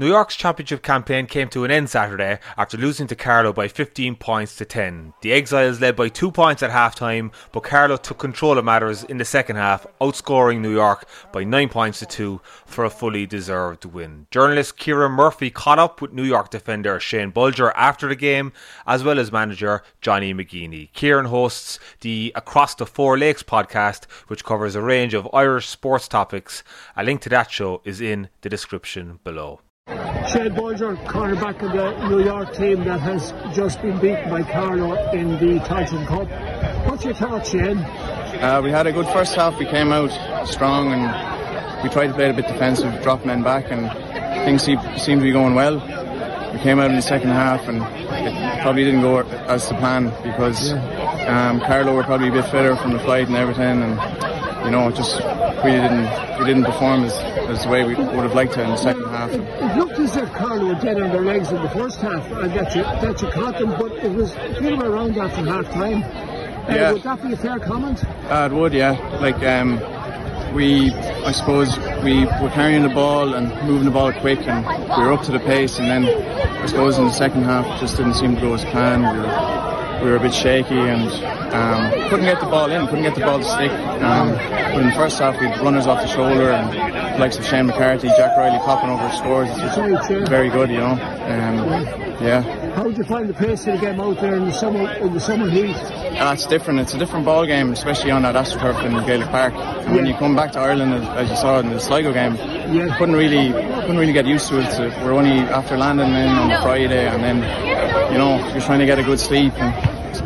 New York's championship campaign came to an end Saturday after losing to Carlow by 15 points to 10. The Exiles led by two points at halftime, but Carlow took control of matters in the second half, outscoring New York by 9 points to 2 for a fully deserved win. Journalist Kieran Murphy caught up with New York defender Shane Bolger after the game, as well as manager Johnny McGeeney. Kieran hosts the Across the Four Lakes podcast, which covers a range of Irish sports topics. A link to that show is in the description below. Shane Bolger, cornerback of the New York team that has just been beaten by Carlow in the Tailteann Cup. What's your thoughts, Shane? Uh, we had a good first half. We came out strong and we tried to play a bit defensive, drop men back, and things seemed to be going well. We came out in the second half and it probably didn't go as to plan because um, Carlow were probably a bit fitter from the flight and everything, and you know, just we didn't we didn't perform as, as the way we would have liked to in the second half. It, it looked as if Carlow were dead on their legs in the first half, and that you that you caught them, but it was feeling around after half time. Uh, Yeah. Would that be a fair comment? Uh, it would, yeah. Like um, we, I suppose we were carrying the ball and moving the ball quick, and we were up to the pace. And then I suppose in the second half, it just didn't seem to go as planned. We we were a bit shaky and um, couldn't get the ball in, couldn't get the ball to stick. Um, but in the first half, we had runners off the shoulder and the likes of Shane McCarthy, Jack Riley popping over scores. It's just very good, you know. Um, yeah. How did you find the pace of the game out there in the summer in the summer heat? Uh, it's different. It's a different ball game, especially on that AstroTurf in Gaelic Park. And when you come back to Ireland, as, as you saw in the Sligo game, Yeah. couldn't really couldn't really get used to it. So we're only after landing in on the Friday, and then you know you're trying to get a good sleep and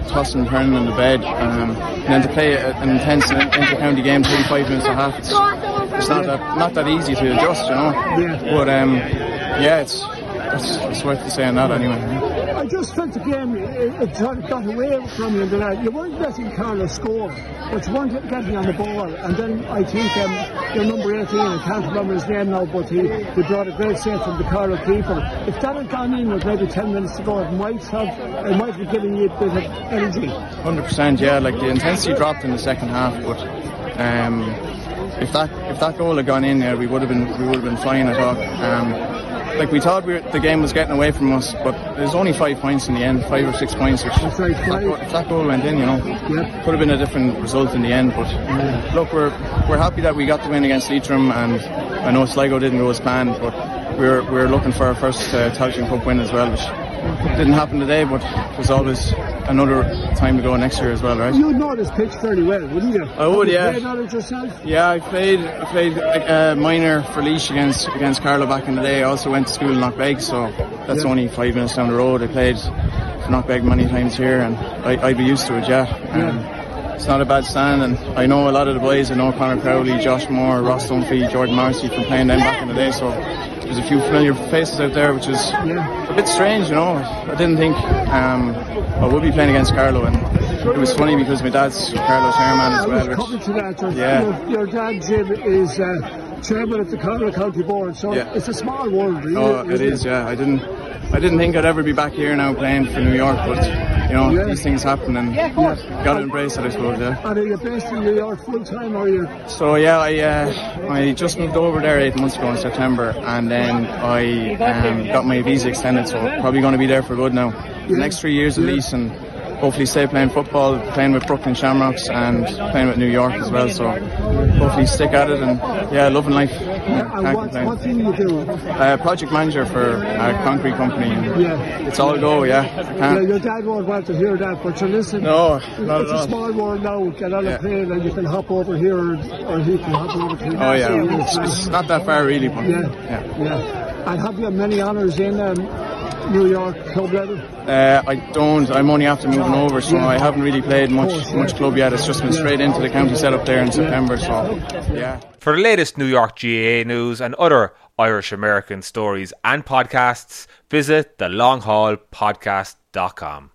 tossing and turning in the bed, um, and then to play an intense inter-county game, 35 minutes and a half. It's, it's not that not that easy to adjust, you know. Yeah. But um, yeah, it's it's, it's worth saying that anyway. I just felt the game it, it sort of got away from you in the night. You weren't letting Carlow score, but you weren't getting on the ball. And then I think um, your number 18, I can't remember his name now, but he, he brought a great save from the Carlow keeper. If that had gone in with maybe 10 minutes to go, it might have it might have given you a bit of energy. Hundred percent, yeah. Like the intensity dropped in the second half, but um, if that if that goal had gone in, there, we would have been we would have been flying. I thought. Um, like we thought we were, the game was getting away from us, but there's only five points in the end, five or six points. Which That's right, five. if that goal went in, you know, Yeah. could have been a different result in the end. But look, we're we're happy that we got the win against Leitrim, and I know Sligo didn't go as planned, but we're we're looking for our first uh, Tailteann Cup win as well, which didn't happen today, but there's always another time to go next year as well, right? You would know this pitch fairly well, wouldn't you? I would, you yeah. Played on it yourself? Yeah, I played I played uh, minor for Laois against against Carlow back in the day. I also went to school in Knockbeg, so that's Yeah. only five minutes down the road. I played Knockbeg many times here, and I, I'd be used to it. Yeah, um, it's not a bad stand, and I know a lot of the boys. I know Conor Crowley, Josh Moore, Ross Dunphy, Jordan Marcy from playing them back in the day. So there's a few familiar faces out there, which is Yeah. a bit strange, you know. I didn't think um, I would be playing against Carlow, and it was funny because my dad's Carlow chairman as well. which- coming to that. Your, Yeah. your, your dad, Jim, is uh, chairman of the Carlow County Board, so Yeah. it's a small world, really. Oh, it is. Yeah, I didn't. I didn't think I'd ever be back here now playing for New York, but you know Yeah. these things happen and got to embrace it, I suppose. Yeah. And are you based in New York full time, or are you? So yeah, I uh, I just moved over there eight months ago in September, and then I um, got my visa extended, so probably going to be there for good now. The next three years at Yeah. least, and hopefully stay playing football, playing with Brooklyn Shamrocks, and playing with New York as well. So hopefully stick at it, and yeah, loving life. Yeah, what, what do you do? Uh, project manager for a concrete company. and Yeah. It's all go, yeah. Yeah, your dad won't want to hear that, but you listen. No, it's a all. small world now. Get on a Yeah. plane and you can hop over here, or, or he can hop over to Oh yeah, It's it's, it's not that far really, but Yeah. yeah. Yeah. And have you many honours in um, New York club level? Uh, I don't. I'm only after moving over, so Yeah. I haven't really played much course, yeah. much club yet. It's just been Yeah. straight into the county setup there in September. So yeah. For the latest New York GAA news and other Irish American stories and podcasts, visit the thelonghallpodcast.com.